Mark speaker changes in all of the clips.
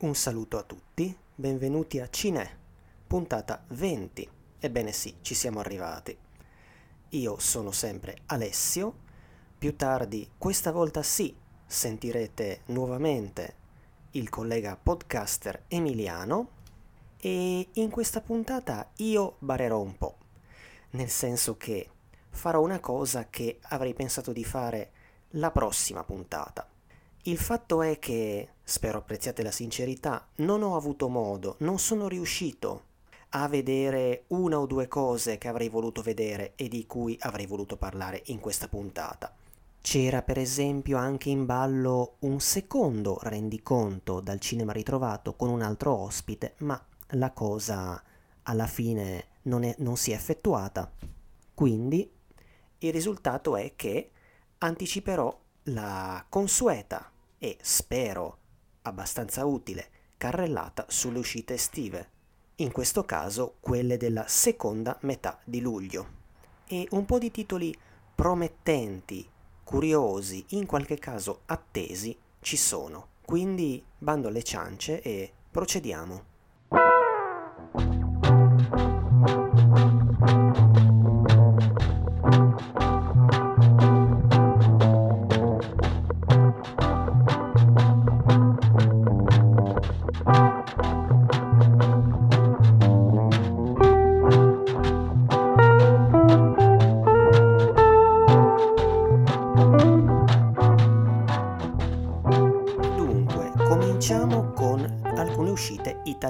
Speaker 1: Un saluto a tutti, benvenuti a Cine, puntata 20. Ebbene sì, ci siamo arrivati. Io sono sempre Alessio, più tardi, questa volta sì, sentirete nuovamente il collega podcaster Emiliano e in questa puntata io barerò un po', nel senso che farò una cosa che avrei pensato di fare la prossima puntata il fatto è che, spero apprezziate la sincerità, non ho avuto modo, non sono riuscito a vedere una o due cose che avrei voluto vedere e di cui avrei voluto parlare in questa puntata. C'era per esempio anche in ballo un secondo rendiconto dal cinema ritrovato con un altro ospite, ma la cosa alla fine non, è, non si è effettuata. Quindi il risultato è che anticiperò la consueta e, spero, abbastanza utile, carrellata sulle uscite estive, in questo caso quelle della seconda metà di luglio. E un po' di titoli promettenti, curiosi, in qualche caso attesi, ci sono. Quindi bando alle ciance e procediamo.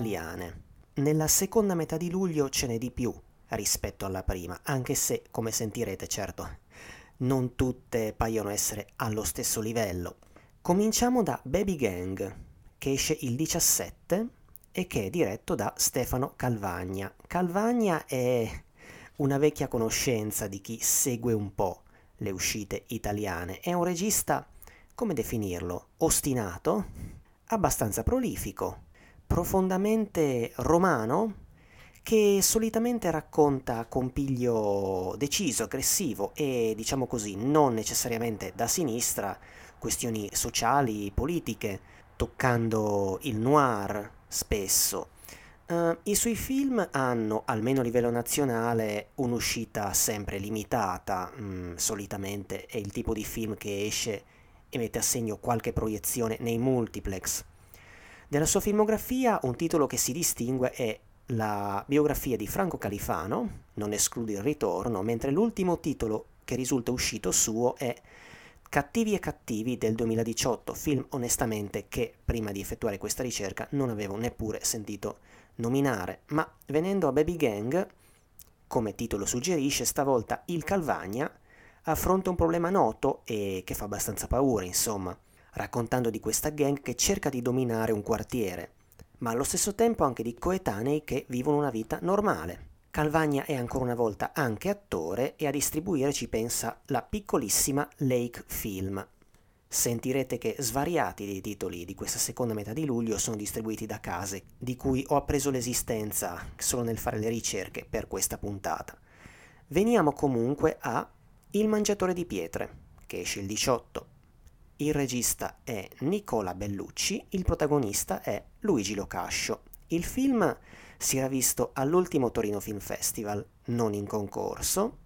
Speaker 1: Italiane. Nella seconda metà di luglio ce n'è di più rispetto alla prima, anche se, come sentirete, certo, non tutte paiono essere allo stesso livello. Cominciamo da Baby Gang, che esce il 17 e che è diretto da Stefano Calvagna. Calvagna è una vecchia conoscenza di chi segue un po' le uscite italiane. È un regista, come definirlo, ostinato, abbastanza prolifico, profondamente romano che solitamente racconta con piglio deciso, aggressivo e, diciamo così, non necessariamente da sinistra, questioni sociali, politiche, toccando il noir spesso. Uh, I suoi film hanno, almeno a livello nazionale, un'uscita sempre limitata, mm, solitamente è il tipo di film che esce e mette a segno qualche proiezione nei multiplex. Della sua filmografia un titolo che si distingue è la biografia di Franco Califano, non esclude il ritorno, mentre l'ultimo titolo che risulta uscito suo è Cattivi e cattivi del 2018, film onestamente che prima di effettuare questa ricerca non avevo neppure sentito nominare, ma venendo a Baby Gang, come titolo suggerisce, stavolta il Calvagna affronta un problema noto e che fa abbastanza paura, insomma raccontando di questa gang che cerca di dominare un quartiere, ma allo stesso tempo anche di coetanei che vivono una vita normale. Calvagna è ancora una volta anche attore e a distribuire ci pensa la piccolissima Lake Film. Sentirete che svariati dei titoli di questa seconda metà di luglio sono distribuiti da case, di cui ho appreso l'esistenza solo nel fare le ricerche per questa puntata. Veniamo comunque a Il mangiatore di pietre, che esce il 18 il regista è Nicola Bellucci, il protagonista è Luigi Locascio. Il film si era visto all'ultimo Torino Film Festival, non in concorso,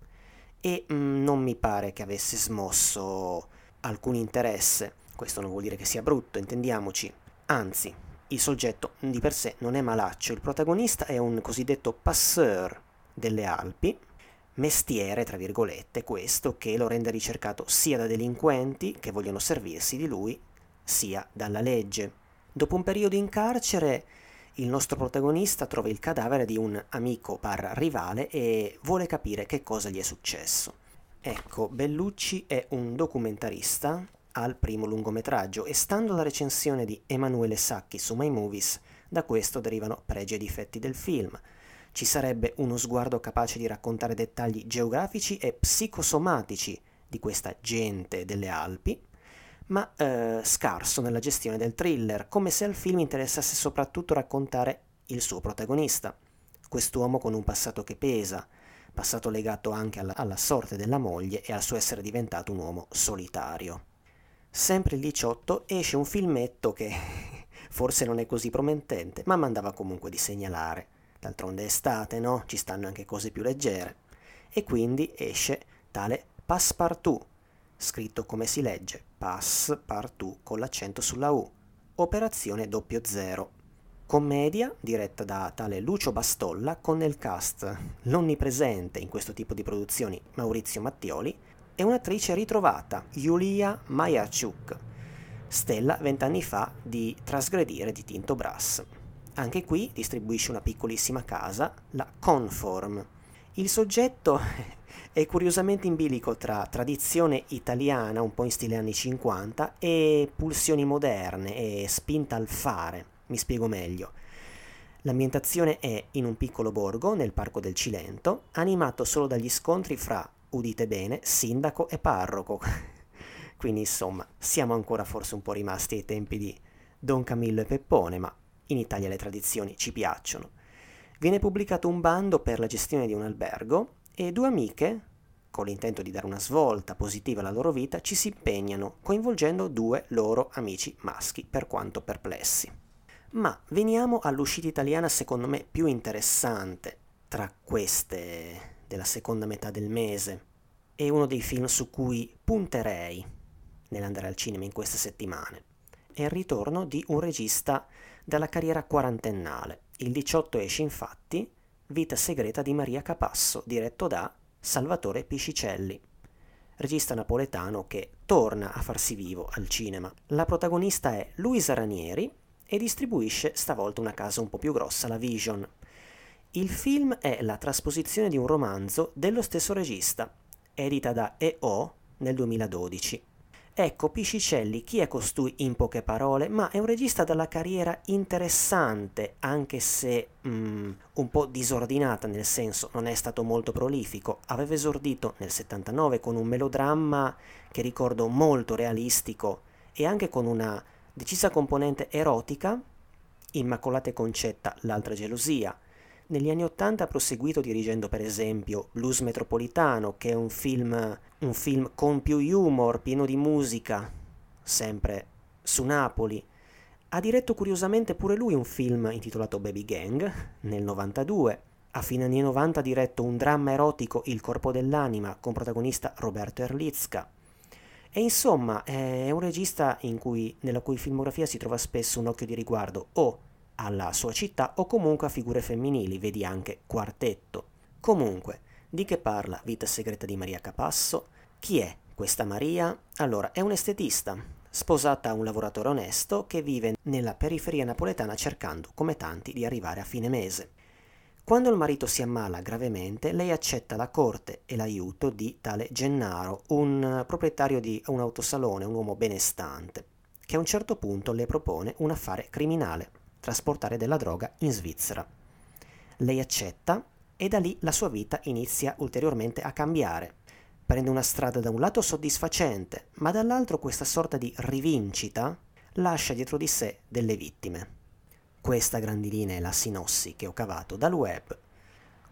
Speaker 1: e mm, non mi pare che avesse smosso alcun interesse. Questo non vuol dire che sia brutto, intendiamoci. Anzi, il soggetto di per sé non è malaccio, il protagonista è un cosiddetto passeur delle Alpi, mestiere, tra virgolette, questo che lo rende ricercato sia da delinquenti che vogliono servirsi di lui, sia dalla legge. Dopo un periodo in carcere, il nostro protagonista trova il cadavere di un amico par rivale e vuole capire che cosa gli è successo. Ecco, Bellucci è un documentarista al primo lungometraggio e stando alla recensione di Emanuele Sacchi su My Movies, da questo derivano pregi e difetti del film ci sarebbe uno sguardo capace di raccontare dettagli geografici e psicosomatici di questa gente delle Alpi, ma eh, scarso nella gestione del thriller, come se al film interessasse soprattutto raccontare il suo protagonista, quest'uomo con un passato che pesa, passato legato anche alla, alla sorte della moglie e al suo essere diventato un uomo solitario. Sempre il 18 esce un filmetto che forse non è così promettente, ma mandava comunque di segnalare. D'altronde è estate, no? Ci stanno anche cose più leggere. E quindi esce tale Passepartout, scritto come si legge, Passepartout con l'accento sulla U, Operazione 00. Commedia diretta da tale Lucio Bastolla con nel cast l'onnipresente in questo tipo di produzioni Maurizio Mattioli e un'attrice ritrovata, Yulia Majarchuk, stella vent'anni fa di Trasgredire di Tinto Brass. Anche qui distribuisce una piccolissima casa, la Conform. Il soggetto è curiosamente in bilico tra tradizione italiana, un po' in stile anni 50, e pulsioni moderne e spinta al fare. Mi spiego meglio. L'ambientazione è in un piccolo borgo nel Parco del Cilento, animato solo dagli scontri fra, udite bene, sindaco e parroco. Quindi insomma, siamo ancora forse un po' rimasti ai tempi di Don Camillo e Peppone, ma in Italia le tradizioni ci piacciono. Viene pubblicato un bando per la gestione di un albergo e due amiche, con l'intento di dare una svolta positiva alla loro vita, ci si impegnano, coinvolgendo due loro amici maschi, per quanto perplessi. Ma veniamo all'uscita italiana secondo me più interessante tra queste della seconda metà del mese e uno dei film su cui punterei nell'andare al cinema in queste settimane. È il ritorno di un regista dalla carriera quarantennale. Il 18 esce infatti Vita segreta di Maria Capasso, diretto da Salvatore Piscicelli, regista napoletano che torna a farsi vivo al cinema. La protagonista è Luisa Ranieri e distribuisce stavolta una casa un po' più grossa, la Vision. Il film è la trasposizione di un romanzo dello stesso regista, edita da EO nel 2012. Ecco, Piscicelli, chi è costui in poche parole? Ma è un regista dalla carriera interessante, anche se mm, un po' disordinata, nel senso non è stato molto prolifico. Aveva esordito nel 79 con un melodramma che ricordo molto realistico e anche con una decisa componente erotica, Immacolate Concetta, l'altra gelosia, negli anni Ottanta ha proseguito dirigendo per esempio Blues Metropolitano, che è un film, un film con più humor, pieno di musica, sempre su Napoli. Ha diretto curiosamente pure lui un film intitolato Baby Gang nel 92. A fine anni 90 ha diretto un dramma erotico Il corpo dell'anima con protagonista Roberto Erlitzka. E insomma è un regista cui, nella cui filmografia si trova spesso un occhio di riguardo o alla sua città o comunque a figure femminili, vedi anche quartetto. Comunque, di che parla Vita segreta di Maria Capasso? Chi è questa Maria? Allora, è un estetista, sposata a un lavoratore onesto che vive nella periferia napoletana cercando, come tanti, di arrivare a fine mese. Quando il marito si ammala gravemente, lei accetta la corte e l'aiuto di tale Gennaro, un proprietario di un autosalone, un uomo benestante, che a un certo punto le propone un affare criminale trasportare della droga in Svizzera. Lei accetta e da lì la sua vita inizia ulteriormente a cambiare. Prende una strada da un lato soddisfacente, ma dall'altro questa sorta di rivincita lascia dietro di sé delle vittime. Questa grandi linea è la sinossi che ho cavato dal web.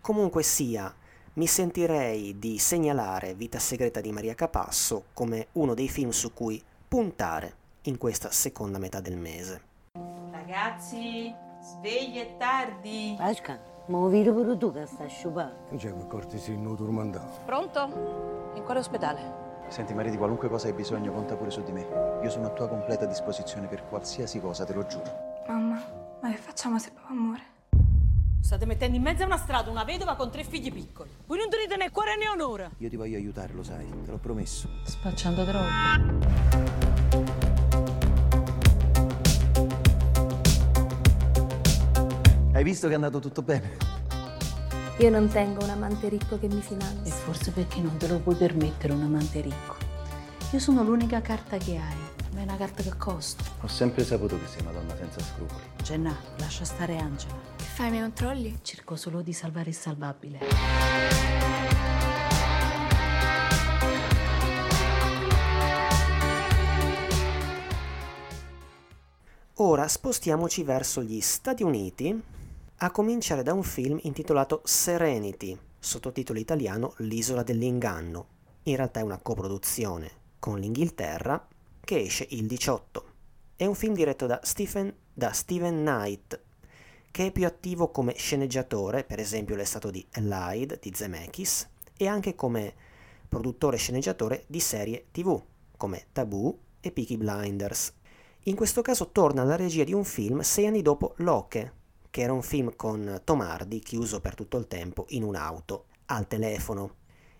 Speaker 1: Comunque sia, mi sentirei di segnalare Vita segreta di Maria Capasso come uno dei film su cui puntare in questa seconda metà del mese.
Speaker 2: Ragazzi, svegli è tardi.
Speaker 3: Pasca, ma visto pure tu che sta sciupando.
Speaker 4: Non c'è quel cortesino turmandato.
Speaker 2: Pronto? In quale ospedale?
Speaker 5: Senti Maria, di qualunque cosa hai bisogno, conta pure su di me. Io sono a tua completa disposizione per qualsiasi cosa, te lo giuro.
Speaker 6: Mamma, ma che facciamo se papà muore?
Speaker 2: State mettendo in mezzo a una strada una vedova con tre figli piccoli. Voi non tenete né cuore né onore.
Speaker 5: Io ti voglio aiutare, lo sai, te l'ho promesso.
Speaker 2: Spacciando droga.
Speaker 5: Hai visto che è andato tutto bene?
Speaker 7: Io non tengo un amante ricco che mi finanzi.
Speaker 8: E forse perché non te lo puoi permettere un amante ricco. Io sono l'unica carta che hai, ma è una carta che costa.
Speaker 5: Ho sempre saputo che sei una donna senza scrupoli.
Speaker 8: Jenna, lascia stare Angela.
Speaker 6: Che fai i miei controlli?
Speaker 8: Cerco solo di salvare il salvabile.
Speaker 1: Ora spostiamoci verso gli Stati Uniti, a cominciare da un film intitolato Serenity, sottotitolo italiano L'isola dell'inganno. In realtà è una coproduzione con l'Inghilterra che esce il 18. È un film diretto da Stephen da Steven Knight, che è più attivo come sceneggiatore, per esempio l'è stato di Elide di Zemeckis, e anche come produttore e sceneggiatore di serie tv, come Taboo e Peaky Blinders. In questo caso torna alla regia di un film sei anni dopo Locke, che era un film con Tom Hardy chiuso per tutto il tempo in un'auto, al telefono.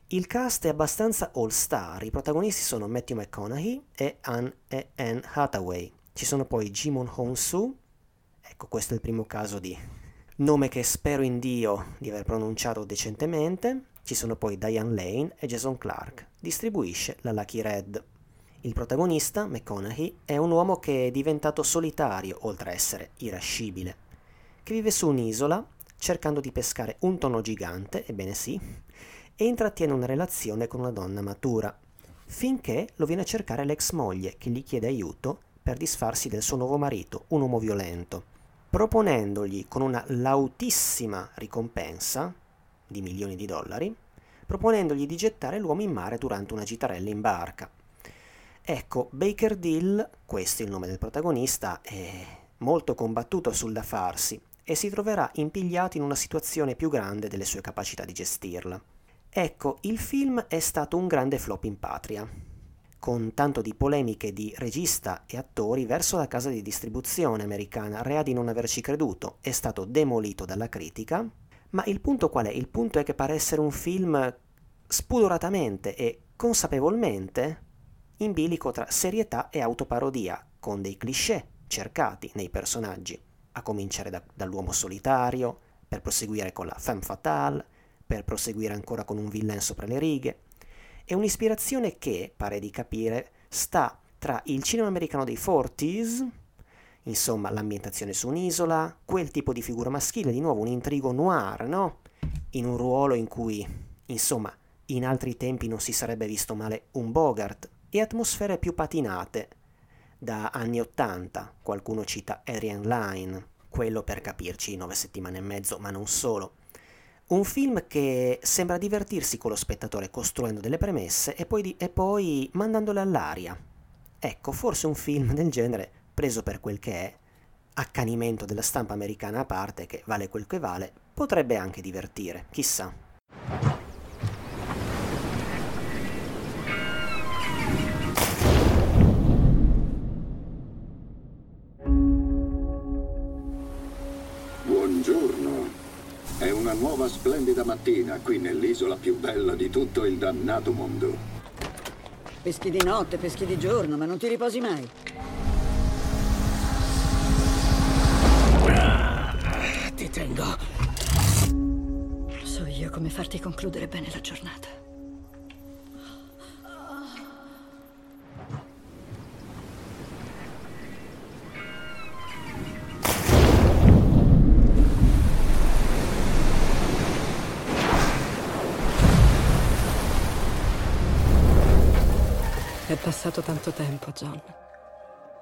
Speaker 1: Il cast è abbastanza all-star, i protagonisti sono Matthew McConaughey e Anne, e Anne Hathaway. Ci sono poi Jimon Hong-soo, ecco questo è il primo caso di nome che spero in Dio di aver pronunciato decentemente. Ci sono poi Diane Lane e Jason Clark. Distribuisce la Lucky Red. Il protagonista, McConaughey, è un uomo che è diventato solitario, oltre a essere irascibile, che vive su un'isola cercando di pescare un tonno gigante, ebbene sì, e intrattiene una relazione con una donna matura, finché lo viene a cercare l'ex moglie che gli chiede aiuto per disfarsi del suo nuovo marito, un uomo violento, proponendogli con una lautissima ricompensa di milioni di dollari, proponendogli di gettare l'uomo in mare durante una gitarella in barca. Ecco, Baker Dill, questo è il nome del protagonista, è molto combattuto sul da farsi e si troverà impigliato in una situazione più grande delle sue capacità di gestirla. Ecco, il film è stato un grande flop in patria, con tanto di polemiche di regista e attori verso la casa di distribuzione americana, rea di non averci creduto, è stato demolito dalla critica, ma il punto qual è? Il punto è che pare essere un film spudoratamente e consapevolmente in bilico tra serietà e autoparodia, con dei cliché cercati nei personaggi, a cominciare da, dall'uomo solitario, per proseguire con la femme fatale, per proseguire ancora con un villain sopra le righe. È un'ispirazione che, pare di capire, sta tra il cinema americano dei 40s, insomma l'ambientazione su un'isola, quel tipo di figura maschile, di nuovo un intrigo noir, no? In un ruolo in cui, insomma, in altri tempi non si sarebbe visto male un Bogart, e atmosfere più patinate, da anni 80, qualcuno cita Arian Line, quello per capirci nove settimane e mezzo, ma non solo. Un film che sembra divertirsi con lo spettatore costruendo delle premesse e poi, di, e poi mandandole all'aria. Ecco, forse un film del genere, preso per quel che è, accanimento della stampa americana a parte, che vale quel che vale, potrebbe anche divertire, chissà.
Speaker 9: Nuova splendida mattina qui nell'isola più bella di tutto il dannato mondo.
Speaker 3: Peschi di notte, peschi di giorno, ma non ti riposi mai.
Speaker 2: ti tengo.
Speaker 3: So io come farti concludere bene la giornata.
Speaker 2: Passato tanto tempo, John.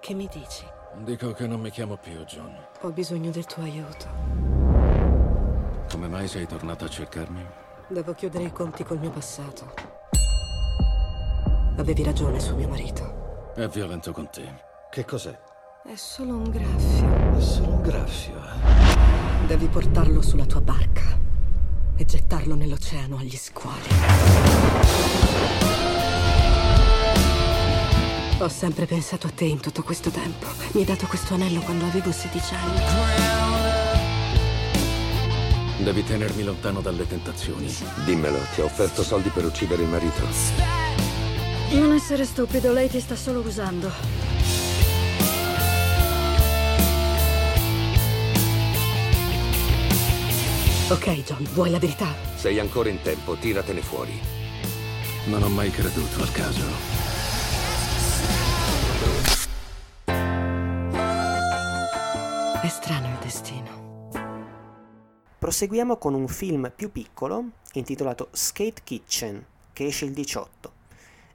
Speaker 2: Che mi dici?
Speaker 4: Dico che non mi chiamo più John.
Speaker 2: Ho bisogno del tuo aiuto.
Speaker 4: Come mai sei tornato a cercarmi?
Speaker 2: Devo chiudere i conti col mio passato. Avevi ragione su mio marito.
Speaker 4: È violento con te. Che cos'è?
Speaker 2: È solo un graffio.
Speaker 4: È solo un graffio. Eh?
Speaker 2: Devi portarlo sulla tua barca e gettarlo nell'oceano agli squali. Ho sempre pensato a te in tutto questo tempo. Mi hai dato questo anello quando avevo 16 anni.
Speaker 4: Devi tenermi lontano dalle tentazioni.
Speaker 9: Dimmelo, ti ho offerto soldi per uccidere il marito.
Speaker 3: Non essere stupido, lei ti sta solo usando.
Speaker 2: Ok, John, vuoi la verità?
Speaker 9: Sei ancora in tempo, tiratene fuori.
Speaker 4: Non ho mai creduto al caso.
Speaker 2: È strano il destino.
Speaker 1: Proseguiamo con un film più piccolo intitolato Skate Kitchen, che esce il 18.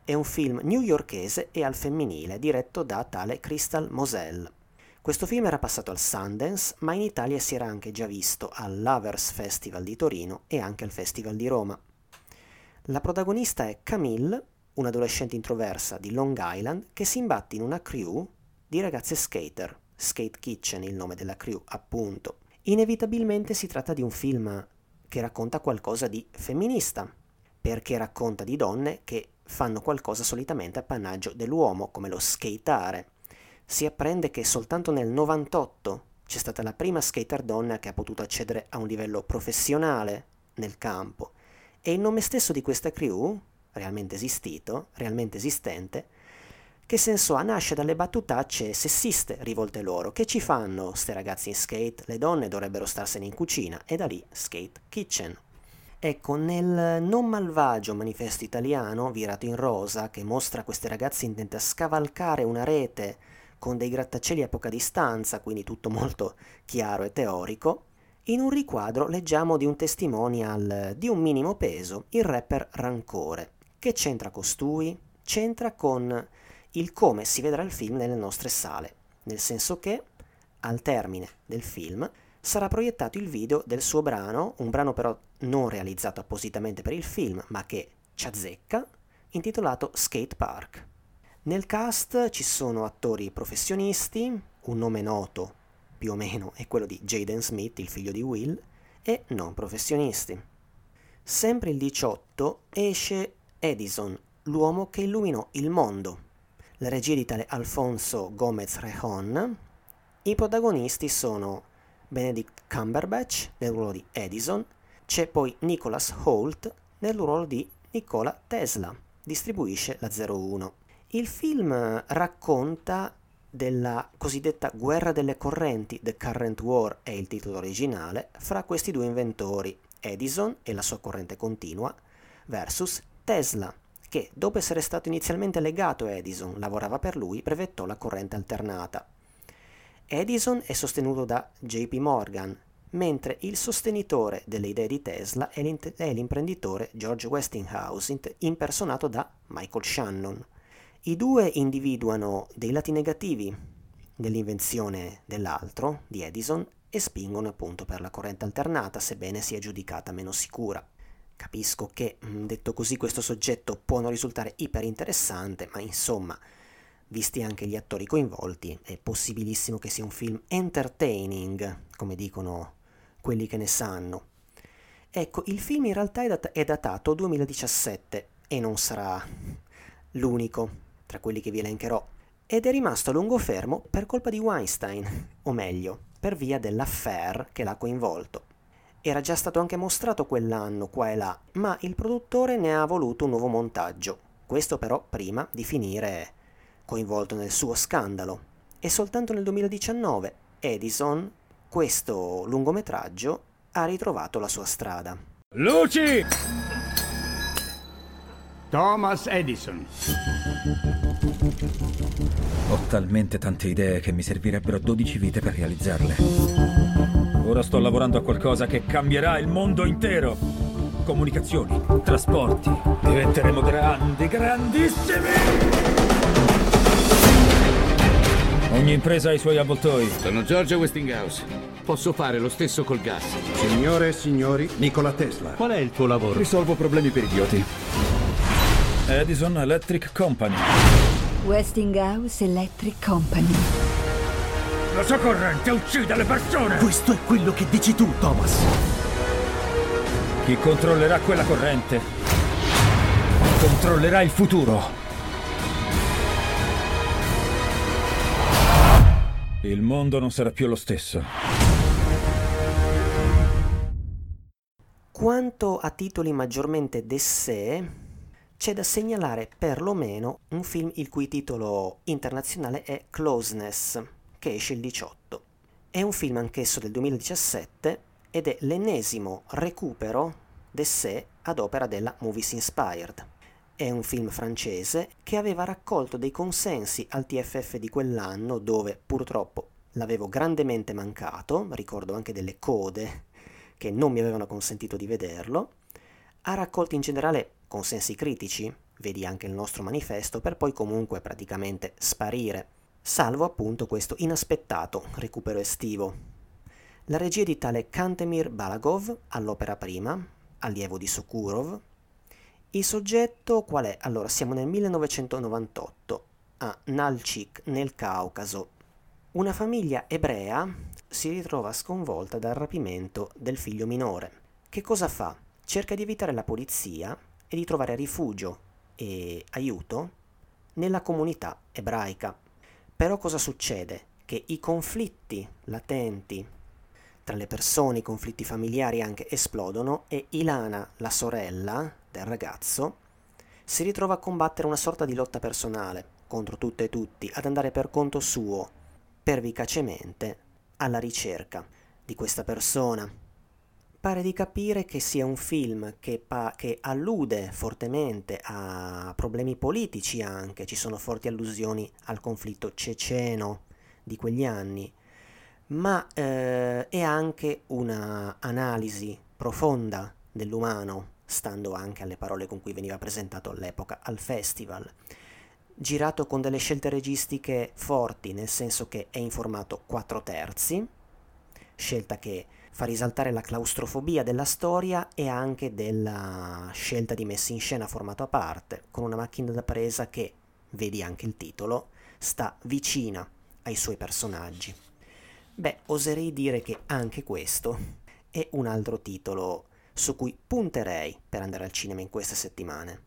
Speaker 1: È un film newyorkese e al femminile, diretto da tale Crystal Moselle. Questo film era passato al Sundance, ma in Italia si era anche già visto al Lovers Festival di Torino e anche al Festival di Roma. La protagonista è Camille, un'adolescente introversa di Long Island che si imbatte in una crew di ragazze skater Skate Kitchen, il nome della crew, appunto. Inevitabilmente si tratta di un film che racconta qualcosa di femminista, perché racconta di donne che fanno qualcosa solitamente appannaggio dell'uomo, come lo skateare. Si apprende che soltanto nel 98 c'è stata la prima skater donna che ha potuto accedere a un livello professionale nel campo e il nome stesso di questa crew, realmente esistito, realmente esistente, che senso ha? Nasce dalle battutacce sessiste rivolte loro. Che ci fanno ste ragazzi in skate? Le donne dovrebbero starsene in cucina e da lì Skate Kitchen. Ecco, nel non malvagio manifesto italiano, virato in rosa, che mostra queste ragazze intente a scavalcare una rete con dei grattacieli a poca distanza, quindi tutto molto chiaro e teorico, in un riquadro leggiamo di un testimonial di un minimo peso, il rapper Rancore. Che c'entra costui? C'entra con il come si vedrà il film nelle nostre sale, nel senso che, al termine del film, sarà proiettato il video del suo brano, un brano però non realizzato appositamente per il film, ma che ci azzecca, intitolato Skate Park. Nel cast ci sono attori professionisti, un nome noto più o meno è quello di Jaden Smith, il figlio di Will, e non professionisti. Sempre il 18 esce Edison, l'uomo che illuminò il mondo. La regia di tale Alfonso Gomez Rejon. I protagonisti sono Benedict Cumberbatch nel ruolo di Edison, c'è poi Nicholas Holt nel ruolo di Nikola Tesla, distribuisce la 01. Il film racconta della cosiddetta guerra delle correnti, The Current War è il titolo originale, fra questi due inventori, Edison e la sua corrente continua, versus Tesla, che dopo essere stato inizialmente legato a Edison, lavorava per lui, brevettò la corrente alternata. Edison è sostenuto da JP Morgan, mentre il sostenitore delle idee di Tesla è, l'imprenditore George Westinghouse, impersonato da Michael Shannon. I due individuano dei lati negativi dell'invenzione dell'altro, di Edison, e spingono appunto per la corrente alternata, sebbene sia giudicata meno sicura. Capisco che, mm, detto così, questo soggetto può non risultare iperinteressante, ma insomma, visti anche gli attori coinvolti, è possibilissimo che sia un film entertaining, come dicono quelli che ne sanno. Ecco, il film in realtà è, dat- è datato 2017 e non sarà l'unico tra quelli che vi elencherò, ed è rimasto a lungo fermo per colpa di Weinstein, o meglio, per via dell'affair che l'ha coinvolto. Era già stato anche mostrato quell'anno qua e là, ma il produttore ne ha voluto un nuovo montaggio, questo però prima di finire coinvolto nel suo scandalo. E soltanto nel 2019 Edison, questo lungometraggio, ha ritrovato la sua strada.
Speaker 10: Luci! Thomas Edison.
Speaker 11: Ho talmente tante idee che mi servirebbero 12 vite per realizzarle.
Speaker 10: Ora sto lavorando a qualcosa che cambierà il mondo intero. Comunicazioni, trasporti. Diventeremo grandi, grandissimi! Ogni impresa ha i suoi avvoltoi.
Speaker 12: Sono George Westinghouse. Posso fare lo stesso col gas.
Speaker 13: Signore e signori, Nikola Tesla.
Speaker 10: Qual è il tuo lavoro?
Speaker 13: Risolvo problemi per idioti.
Speaker 10: Edison Electric Company.
Speaker 3: Westinghouse Electric Company.
Speaker 10: La sua corrente uccide le persone!
Speaker 13: Questo è quello che dici tu, Thomas.
Speaker 10: Chi controllerà quella corrente controllerà il futuro. Il mondo non sarà più lo stesso.
Speaker 1: Quanto a titoli maggiormente d'essè, c'è da segnalare perlomeno un film il cui titolo internazionale è Closeness, che esce il 18. È un film anch'esso del 2017 ed è l'ennesimo recupero d'essè ad opera della Movies Inspired. È un film francese che aveva raccolto dei consensi al TFF di quell'anno dove purtroppo l'avevo grandemente mancato, ricordo anche delle code che non mi avevano consentito di vederlo, ha raccolto in generale consensi critici, vedi anche il nostro manifesto, per poi comunque praticamente sparire, salvo appunto questo inaspettato recupero estivo. La regia di tale Kantemir Balagov all'opera prima, allievo di Sokurov. Il soggetto qual è? Allora, siamo nel 1998, a Nalchik, nel Caucaso. Una famiglia ebrea si ritrova sconvolta dal rapimento del figlio minore. Che cosa fa? Cerca di evitare la polizia e di trovare rifugio e aiuto nella comunità ebraica. Però cosa succede? Che i conflitti latenti tra le persone, i conflitti familiari anche esplodono e Ilana, la sorella del ragazzo, si ritrova a combattere una sorta di lotta personale contro tutte e tutti, ad andare per conto suo, pervicacemente, alla ricerca di questa persona. Pare di capire che sia un film che, pa- che allude fortemente a problemi politici anche, ci sono forti allusioni al conflitto ceceno di quegli anni, ma eh, è anche un'analisi profonda dell'umano, stando anche alle parole con cui veniva presentato all'epoca al festival. Girato con delle scelte registiche forti, nel senso che è in formato 4 terzi, scelta che fa risaltare la claustrofobia della storia e anche della scelta di messa in scena formato a parte, con una macchina da presa che, vedi anche il titolo, sta vicina ai suoi personaggi. Beh, oserei dire che anche questo è un altro titolo su cui punterei per andare al cinema in queste settimane.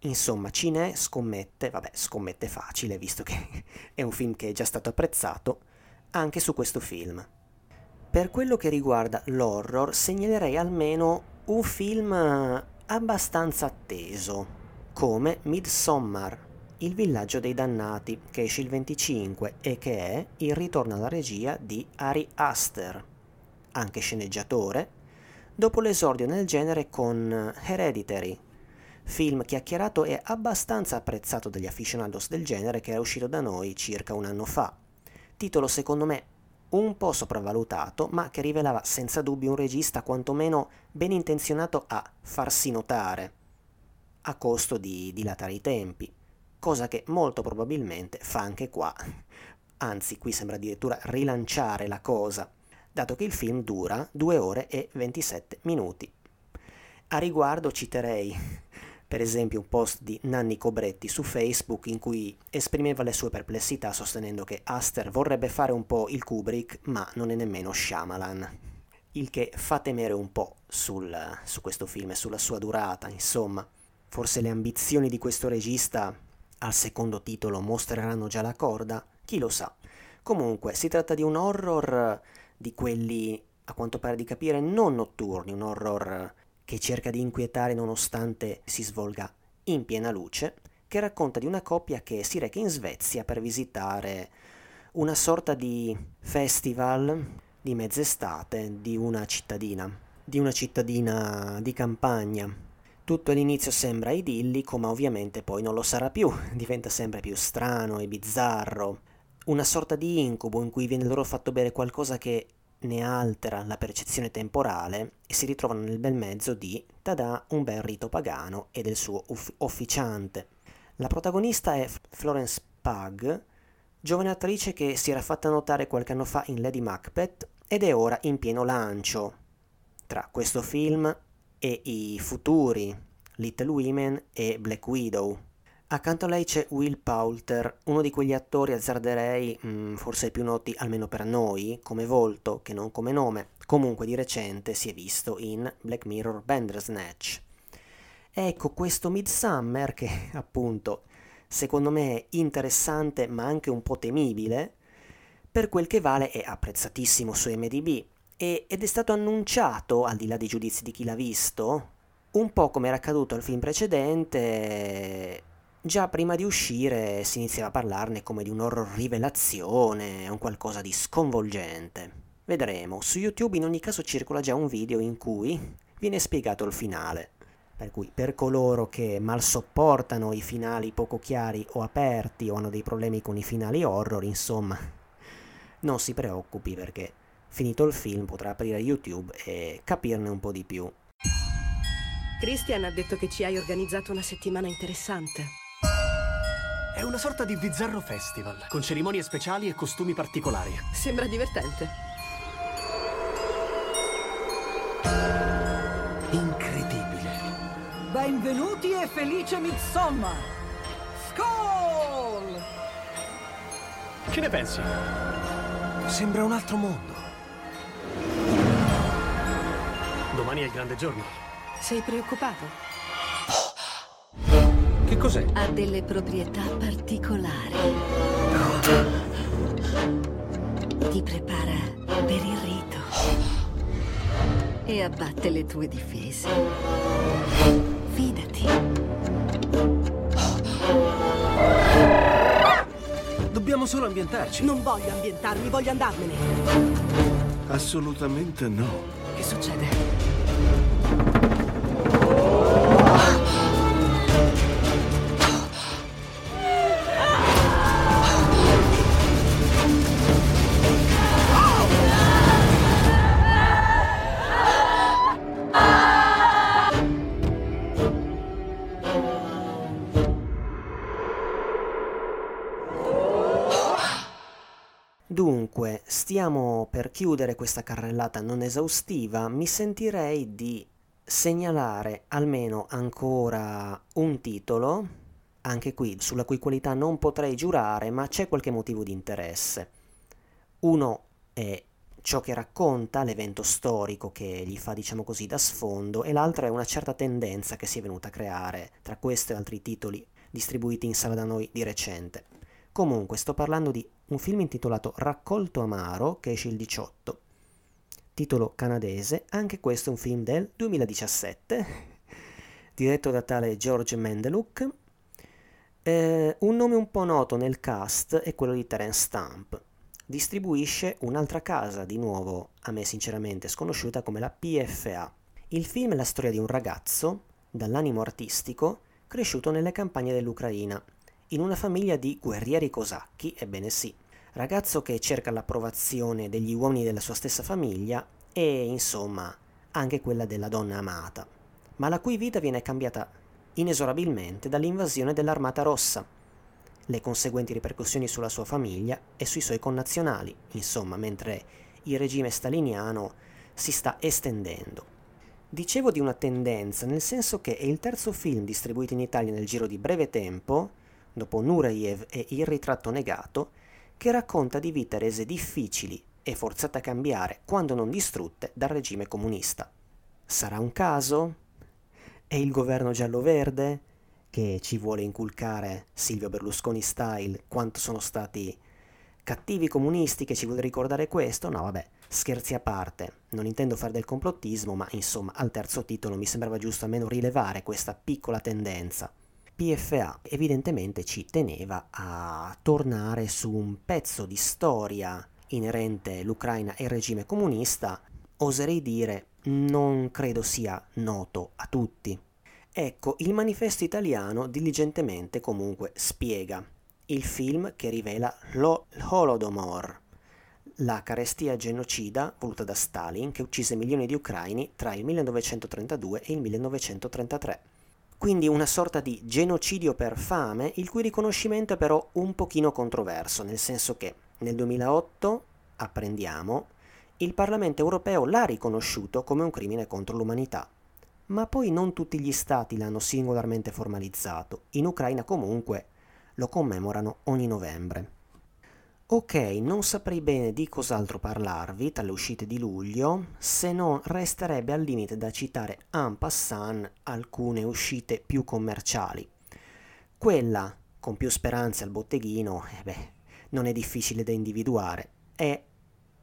Speaker 1: Insomma, Cine scommette, vabbè, scommette facile visto che è un film che è già stato apprezzato, anche su questo film. Per quello che riguarda l'horror, segnalerei almeno un film abbastanza atteso, come Midsommar, il villaggio dei dannati, che esce il 25 e che è il ritorno alla regia di Ari Aster, anche sceneggiatore, dopo l'esordio nel genere con Hereditary, film chiacchierato e abbastanza apprezzato dagli aficionados del genere che era uscito da noi circa un anno fa. Titolo secondo me un po' sopravvalutato, ma che rivelava senza dubbio un regista quantomeno ben intenzionato a farsi notare, a costo di dilatare i tempi cosa che molto probabilmente fa anche qua. Anzi, qui sembra addirittura rilanciare la cosa, dato che il film dura 2 ore e 27 minuti. A riguardo citerei, per esempio, un post di Nanni Cobretti su Facebook in cui esprimeva le sue perplessità sostenendo che Aster vorrebbe fare un po' il Kubrick, ma non è nemmeno Shyamalan. Il che fa temere un po' sul, su questo film e sulla sua durata, insomma. Forse le ambizioni di questo regista al secondo titolo mostreranno già la corda? Chi lo sa. Comunque, si tratta di un horror di quelli, a quanto pare di capire, non notturni, un horror che cerca di inquietare nonostante si svolga in piena luce, che racconta di una coppia che si reca in Svezia per visitare una sorta di festival di mezz'estate di una cittadina, di una cittadina di campagna tutto all'inizio sembra idillico, ma ovviamente poi non lo sarà più, diventa sempre più strano e bizzarro. Una sorta di incubo in cui viene loro fatto bere qualcosa che ne altera la percezione temporale e si ritrovano nel bel mezzo di, tada, un bel rito pagano e del suo uff- officiante. La protagonista è Florence Pug, giovane attrice che si era fatta notare qualche anno fa in Lady Macbeth ed è ora in pieno lancio. Tra questo film e i futuri Little Women e Black Widow. Accanto a lei c'è Will Poulter, uno di quegli attori azzarderei, mh, mm, forse più noti almeno per noi, come volto che non come nome. Comunque di recente si è visto in Black Mirror Bandersnatch. Ecco questo Midsummer che appunto secondo me è interessante ma anche un po' temibile, per quel che vale è apprezzatissimo su MDB e, ed è stato annunciato, al di là dei giudizi di chi l'ha visto, un po' come era accaduto al film precedente, già prima di uscire si iniziava a parlarne come di un horror rivelazione, un qualcosa di sconvolgente. Vedremo, su YouTube in ogni caso circola già un video in cui viene spiegato il finale. Per cui per coloro che mal sopportano i finali poco chiari o aperti o hanno dei problemi con i finali horror, insomma, non si preoccupi perché finito il film potrà aprire YouTube e capirne un po' di più.
Speaker 14: Christian ha detto che ci hai organizzato una settimana interessante.
Speaker 15: È una sorta di bizzarro festival, con cerimonie speciali e costumi particolari.
Speaker 14: Sembra divertente.
Speaker 15: Incredibile.
Speaker 2: Benvenuti e felice Midsommar! Skål!
Speaker 15: Che ne pensi? Sembra un altro mondo. Domani è il grande giorno.
Speaker 14: Sei preoccupato?
Speaker 15: Che cos'è?
Speaker 8: Ha delle proprietà particolari. Ti prepara per il rito. E abbatte le tue difese. Fidati.
Speaker 15: Dobbiamo solo ambientarci.
Speaker 14: Non voglio ambientarmi, voglio andarmene.
Speaker 13: Assolutamente no.
Speaker 14: Che succede?
Speaker 1: Per chiudere questa carrellata non esaustiva, mi sentirei di segnalare almeno ancora un titolo, anche qui sulla cui qualità non potrei giurare, ma c'è qualche motivo di interesse. Uno è ciò che racconta, l'evento storico che gli fa, diciamo così, da sfondo, e l'altro è una certa tendenza che si è venuta a creare tra questo e altri titoli distribuiti in sala da noi di recente. Comunque, sto parlando di un film intitolato Raccolto Amaro, che esce il 18. Titolo canadese, anche questo è un film del 2017, diretto da tale George Mendeluk. Eh, un nome un po' noto nel cast è quello di Terence Stamp. Distribuisce un'altra casa, di nuovo a me sinceramente sconosciuta, come la PFA. Il film è la storia di un ragazzo, dall'animo artistico, cresciuto nelle campagne dell'Ucraina, in una famiglia di guerrieri cosacchi, ebbene sì, ragazzo che cerca l'approvazione degli uomini della sua stessa famiglia e, insomma, anche quella della donna amata, ma la cui vita viene cambiata inesorabilmente dall'invasione dell'Armata Rossa, le conseguenti ripercussioni sulla sua famiglia e sui suoi connazionali, insomma, mentre il regime staliniano si sta estendendo. Dicevo di una tendenza, nel senso che è il terzo film distribuito in Italia nel giro di breve tempo, dopo Nureyev e Il ritratto negato, che racconta di vite rese difficili e forzate a cambiare, quando non distrutte, dal regime comunista. Sarà un caso? È il governo giallo-verde che ci vuole inculcare Silvio Berlusconi style quanto sono stati cattivi comunisti che ci vuole ricordare questo? No, vabbè, scherzi a parte, non intendo fare del complottismo, ma insomma al terzo titolo mi sembrava giusto almeno rilevare questa piccola tendenza. PFA evidentemente ci teneva a tornare su un pezzo di storia inerente l'Ucraina e il regime comunista, oserei dire non credo sia noto a tutti. Ecco, il manifesto italiano diligentemente comunque spiega il film che rivela l'Holodomor, la carestia genocida voluta da Stalin che uccise milioni di ucraini tra il 1932 e il 1933. Quindi una sorta di genocidio per fame, il cui riconoscimento è però un pochino controverso, nel senso che nel 2008, apprendiamo, il Parlamento europeo l'ha riconosciuto come un crimine contro l'umanità. Ma poi non tutti gli stati l'hanno singolarmente formalizzato. In Ucraina comunque lo commemorano ogni novembre. Ok, non saprei bene di cos'altro parlarvi tra le uscite di luglio, se non resterebbe al limite da citare en passant alcune uscite più commerciali. Quella con più speranze al botteghino, eh beh, non è difficile da individuare, è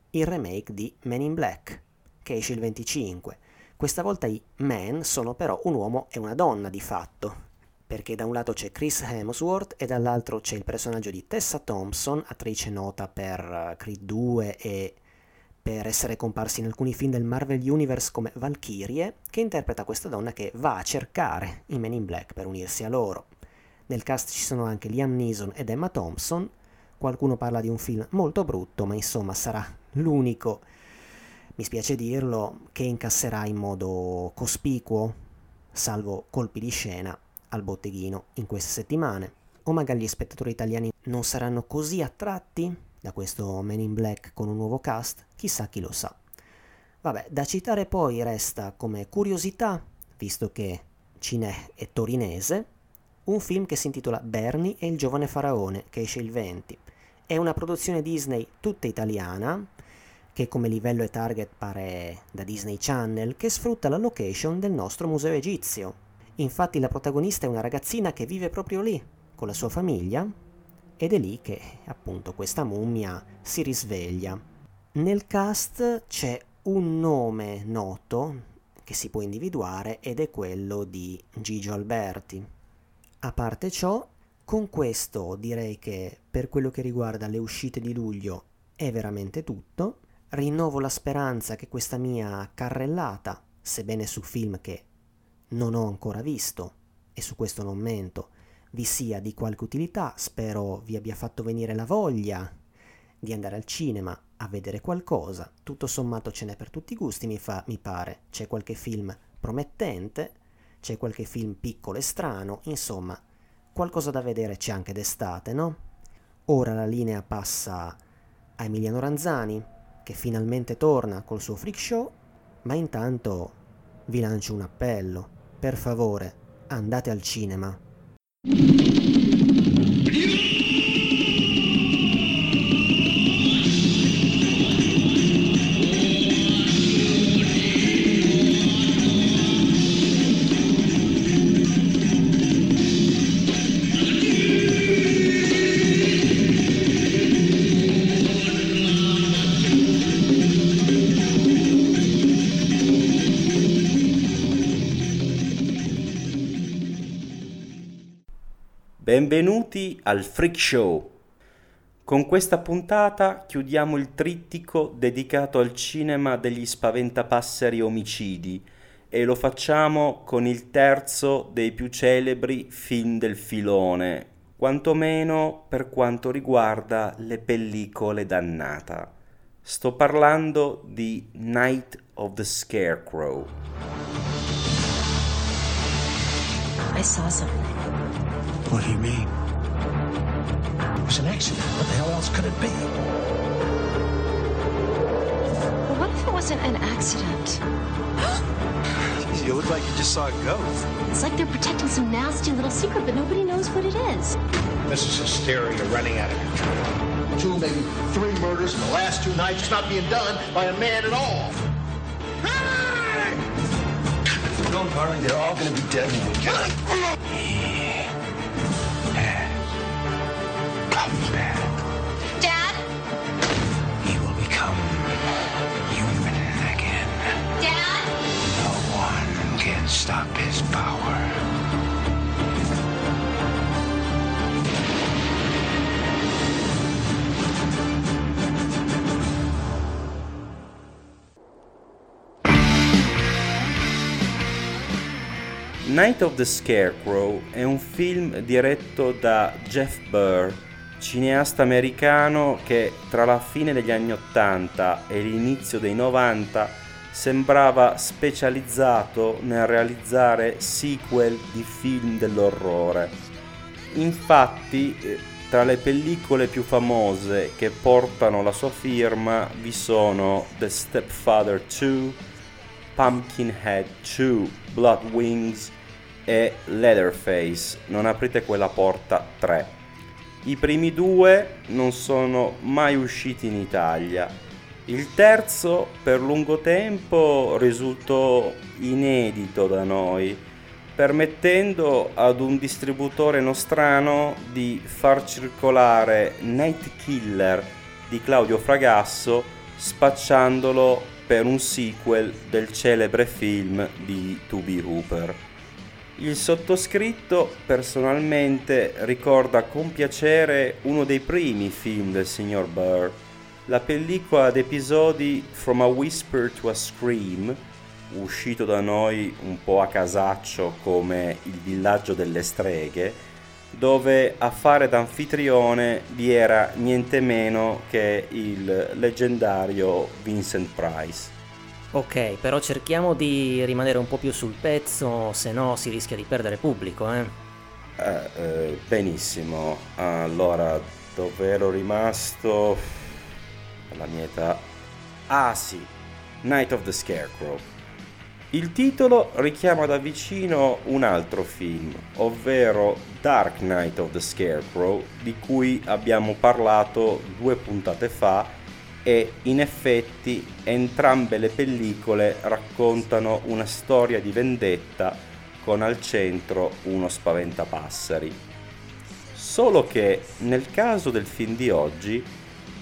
Speaker 1: il remake di Men in Black, che esce il 25. Questa volta i men sono però un uomo e una donna di fatto, perché da un lato c'è Chris Hemsworth e dall'altro c'è il personaggio di Tessa Thompson, attrice nota per eh, Creed 2 e per essere comparsi in alcuni film del Marvel Universe come Valkyrie, che interpreta questa donna che va a cercare i Men in Black per unirsi a loro. Nel cast ci sono anche Liam Neeson ed Emma Thompson, qualcuno parla di un film molto brutto, ma insomma sarà l'unico, mi spiace dirlo, che incasserà in modo cospicuo, salvo colpi di scena, al botteghino in queste settimane. O magari gli spettatori italiani non saranno così attratti da questo Men in Black con un nuovo cast? Chissà chi lo sa. Vabbè, da citare poi resta come curiosità, visto che Cinè è torinese, un film che si intitola Bernie e il giovane faraone, che esce il 20. È una produzione Disney tutta italiana, che come livello e target pare da Disney Channel, che sfrutta la location del nostro museo egizio. Infatti la protagonista è una ragazzina che vive proprio lì, con la sua famiglia, ed è lì che appunto questa mummia si risveglia. Nel cast c'è un nome noto che si può individuare ed è quello di Gigio Alberti. A parte ciò, con questo direi che per quello che riguarda le uscite di luglio è veramente tutto. Rinnovo la speranza che questa mia carrellata, sebbene su film che non ho ancora visto, e su questo non mento, vi sia di qualche utilità, spero vi abbia fatto venire la voglia di andare al cinema a vedere qualcosa, tutto sommato ce n'è per tutti i gusti mi, fa, mi pare, c'è qualche film promettente, c'è qualche film piccolo e strano, insomma, qualcosa da vedere c'è anche d'estate, no? Ora la linea passa a Emiliano Ranzani, che finalmente torna col suo freak show, ma intanto vi lancio un appello, per favore, andate al cinema.
Speaker 16: Benvenuti al Freak Show. Con questa puntata chiudiamo il trittico dedicato al cinema degli spaventapasseri omicidi e lo facciamo con il terzo dei più celebri film del filone, quantomeno per quanto riguarda le pellicole dannata. Sto parlando di Night of the Scarecrow.
Speaker 17: I saw something.
Speaker 18: What do you mean? It was an accident. What the hell else could it be?
Speaker 17: But what if it wasn't an accident?
Speaker 18: Jeez, you look like you just saw a ghost.
Speaker 17: It's like they're protecting some nasty little secret, but nobody knows what it is.
Speaker 18: This is hysteria running out of control. Two, maybe three murders in the last two nights. It's not being done by a man at all. Hey! Don't worry, they're all going to be dead stop his power.
Speaker 16: Night of the Scarecrow è un film diretto da Jeff Burr, cineasta americano che tra la fine degli anni 80 e l'inizio dei 90 sembrava specializzato nel realizzare sequel di film dell'orrore. Infatti, eh, tra le pellicole più famose che portano la sua firma vi sono The Stepfather 2, Pumpkinhead 2, Blood Wings e Leatherface, Non aprite quella porta 3. I primi due non sono mai usciti in Italia. Il terzo per lungo tempo risultò inedito da noi, permettendo ad un distributore nostrano di far circolare Night Killer di Claudio Fragasso spacciandolo per un sequel del celebre film di Toby Hooper. Il sottoscritto personalmente ricorda con piacere uno dei primi film del signor Burr, la pellicola ad episodi From a Whisper to a Scream, uscito da noi un po' a casaccio come Il villaggio delle streghe, dove a fare da anfitrione vi era niente meno che il leggendario Vincent Price.
Speaker 1: Ok, però cerchiamo di rimanere un po' più sul pezzo, se no si rischia di perdere pubblico, eh?
Speaker 16: Eh, eh, benissimo, allora dove ero rimasto? La mia età. Ah sì, Night of the Scarecrow. Il titolo richiama da vicino un altro film, ovvero Dark Knight of the Scarecrow, di cui abbiamo parlato due puntate fa e in effetti entrambe le pellicole raccontano una storia di vendetta con al centro uno spaventapasseri. Solo che nel caso del film di oggi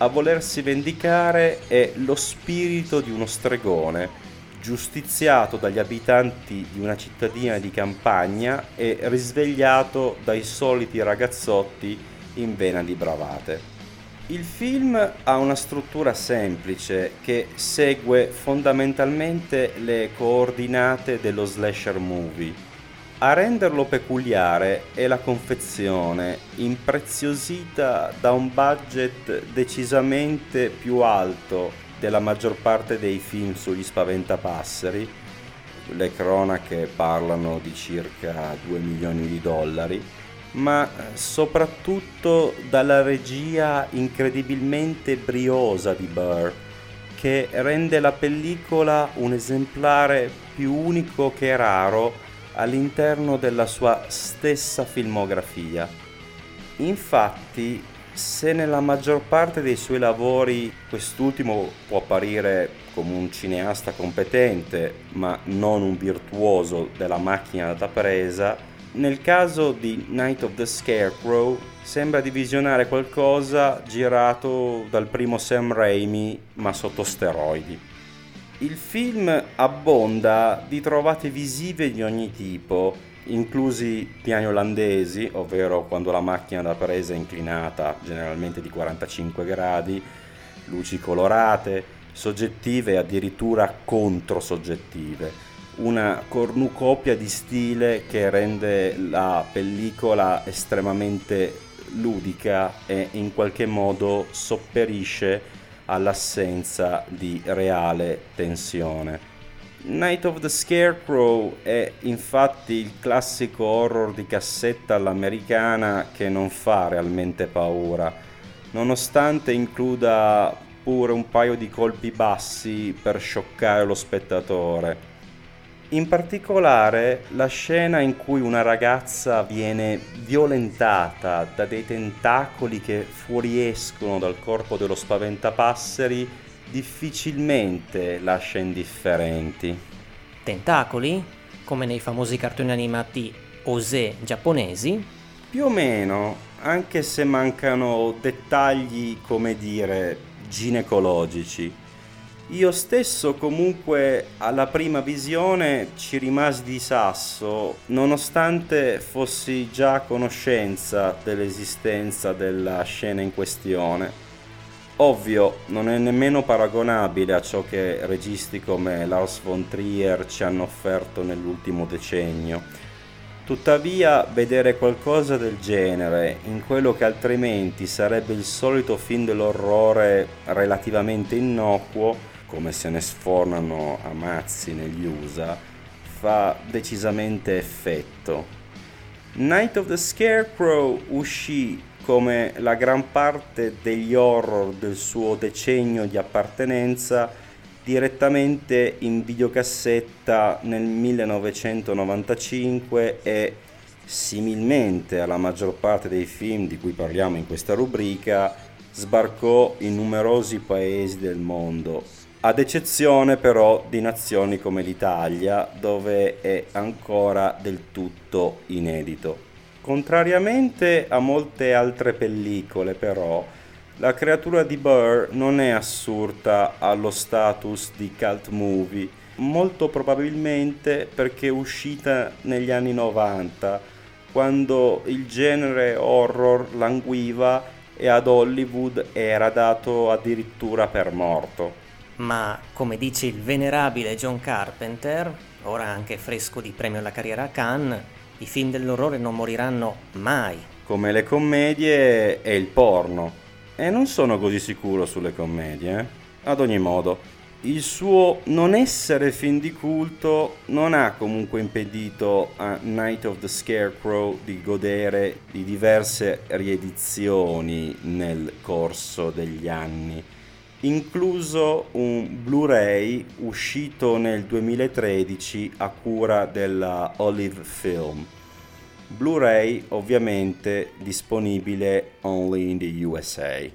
Speaker 16: a volersi vendicare è lo spirito di uno stregone giustiziato dagli abitanti di una cittadina di campagna e risvegliato dai soliti ragazzotti in vena di bravate. Il film ha una struttura semplice che segue fondamentalmente le coordinate dello slasher movie. A renderlo peculiare è la confezione, impreziosita da un budget decisamente più alto della maggior parte dei film sugli spaventapasseri. Le cronache parlano di circa 2 milioni di dollari, ma soprattutto dalla regia incredibilmente briosa di Burr, che rende la pellicola un esemplare più unico che raro all'interno della sua stessa filmografia. Infatti se nella maggior parte dei suoi lavori quest'ultimo può apparire come un cineasta competente, ma non un virtuoso della macchina da presa, nel caso di Night of the Scarecrow sembra di visionare qualcosa girato dal primo Sam Raimi, ma sotto steroidi. Il film abbonda di trovate visive di ogni tipo, inclusi piani olandesi, ovvero quando la macchina da presa è inclinata generalmente di 45 gradi, luci colorate, soggettive e addirittura controsoggettive. Una cornucopia di stile che rende la pellicola estremamente ludica e in qualche modo sopperisce all'assenza di reale tensione. Night of the Scarecrow è infatti il classico horror di cassetta all'americana che non fa realmente paura, nonostante includa pure un paio di colpi bassi per scioccare lo spettatore. In particolare la scena in cui una ragazza viene violentata da dei tentacoli che fuoriescono dal corpo dello spaventapasseri difficilmente lascia indifferenti.
Speaker 1: Tentacoli? Come nei famosi cartoni animati Ose giapponesi?
Speaker 16: Più o meno, anche se mancano dettagli, come dire, ginecologici. Io stesso comunque alla prima visione ci rimasi di sasso, nonostante fossi già a conoscenza dell'esistenza della scena in questione. Ovvio, non è nemmeno paragonabile a ciò che registi come Lars von Trier ci hanno offerto nell'ultimo decennio. Tuttavia, vedere qualcosa del genere in quello che altrimenti sarebbe il solito film dell'orrore relativamente innocuo, come se ne sfornano a mazzi negli USA, fa decisamente effetto. Night of the Scarecrow uscì come la gran parte degli horror del suo decennio di appartenenza direttamente in videocassetta nel 1995 e similmente alla maggior parte dei film di cui parliamo in questa rubrica sbarcò in numerosi paesi del mondo, ad eccezione però di nazioni come l'Italia dove è ancora del tutto inedito. Contrariamente a molte altre pellicole, però, la creatura di Burr non è assurda allo status di cult movie, molto probabilmente perché è uscita negli anni 90, quando il genere horror languiva e ad Hollywood era dato addirittura per morto.
Speaker 1: Ma, come dice il venerabile John Carpenter, ora anche fresco di premio alla carriera a Cannes, i film dell'orrore non moriranno mai.
Speaker 16: Come le commedie e il porno. E non sono così sicuro sulle commedie. Eh? Ad ogni modo, il suo non essere film di culto non ha comunque impedito a Night of the Scarecrow di godere di diverse riedizioni nel corso degli anni. Incluso un Blu-ray uscito nel 2013 a cura della Olive Film. Blu-ray ovviamente disponibile only in the USA.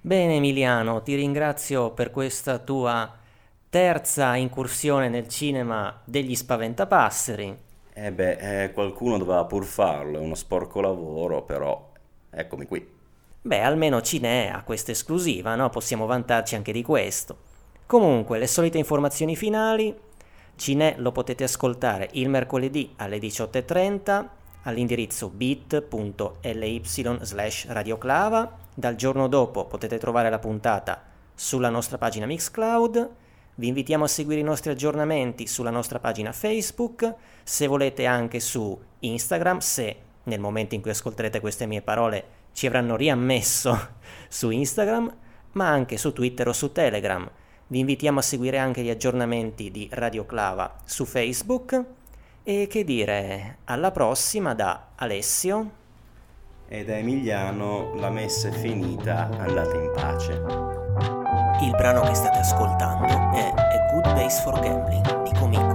Speaker 1: Bene Emiliano, ti ringrazio per questa tua terza incursione nel cinema degli spaventapasseri.
Speaker 16: Eh beh, eh, qualcuno doveva pur farlo, è uno sporco lavoro, però eccomi qui.
Speaker 1: Beh, almeno Cine ha questa esclusiva, no? Possiamo vantarci anche di questo. Comunque, le solite informazioni finali. Cine lo potete ascoltare il mercoledì alle 18.30 all'indirizzo bit.ly slash radioclava. Dal giorno dopo potete trovare la puntata sulla nostra pagina Mixcloud. Vi invitiamo a seguire i nostri aggiornamenti sulla nostra pagina Facebook, se volete anche su Instagram, se nel momento in cui ascolterete queste mie parole ci avranno riammesso su Instagram, ma anche su Twitter o su Telegram. Vi invitiamo a seguire anche gli aggiornamenti di Radio Clava su Facebook. E che dire, alla prossima da Alessio.
Speaker 16: E da Emiliano, la messa è finita, andate in pace.
Speaker 1: Il brano che state ascoltando è A Good Base for Gambling di Comino.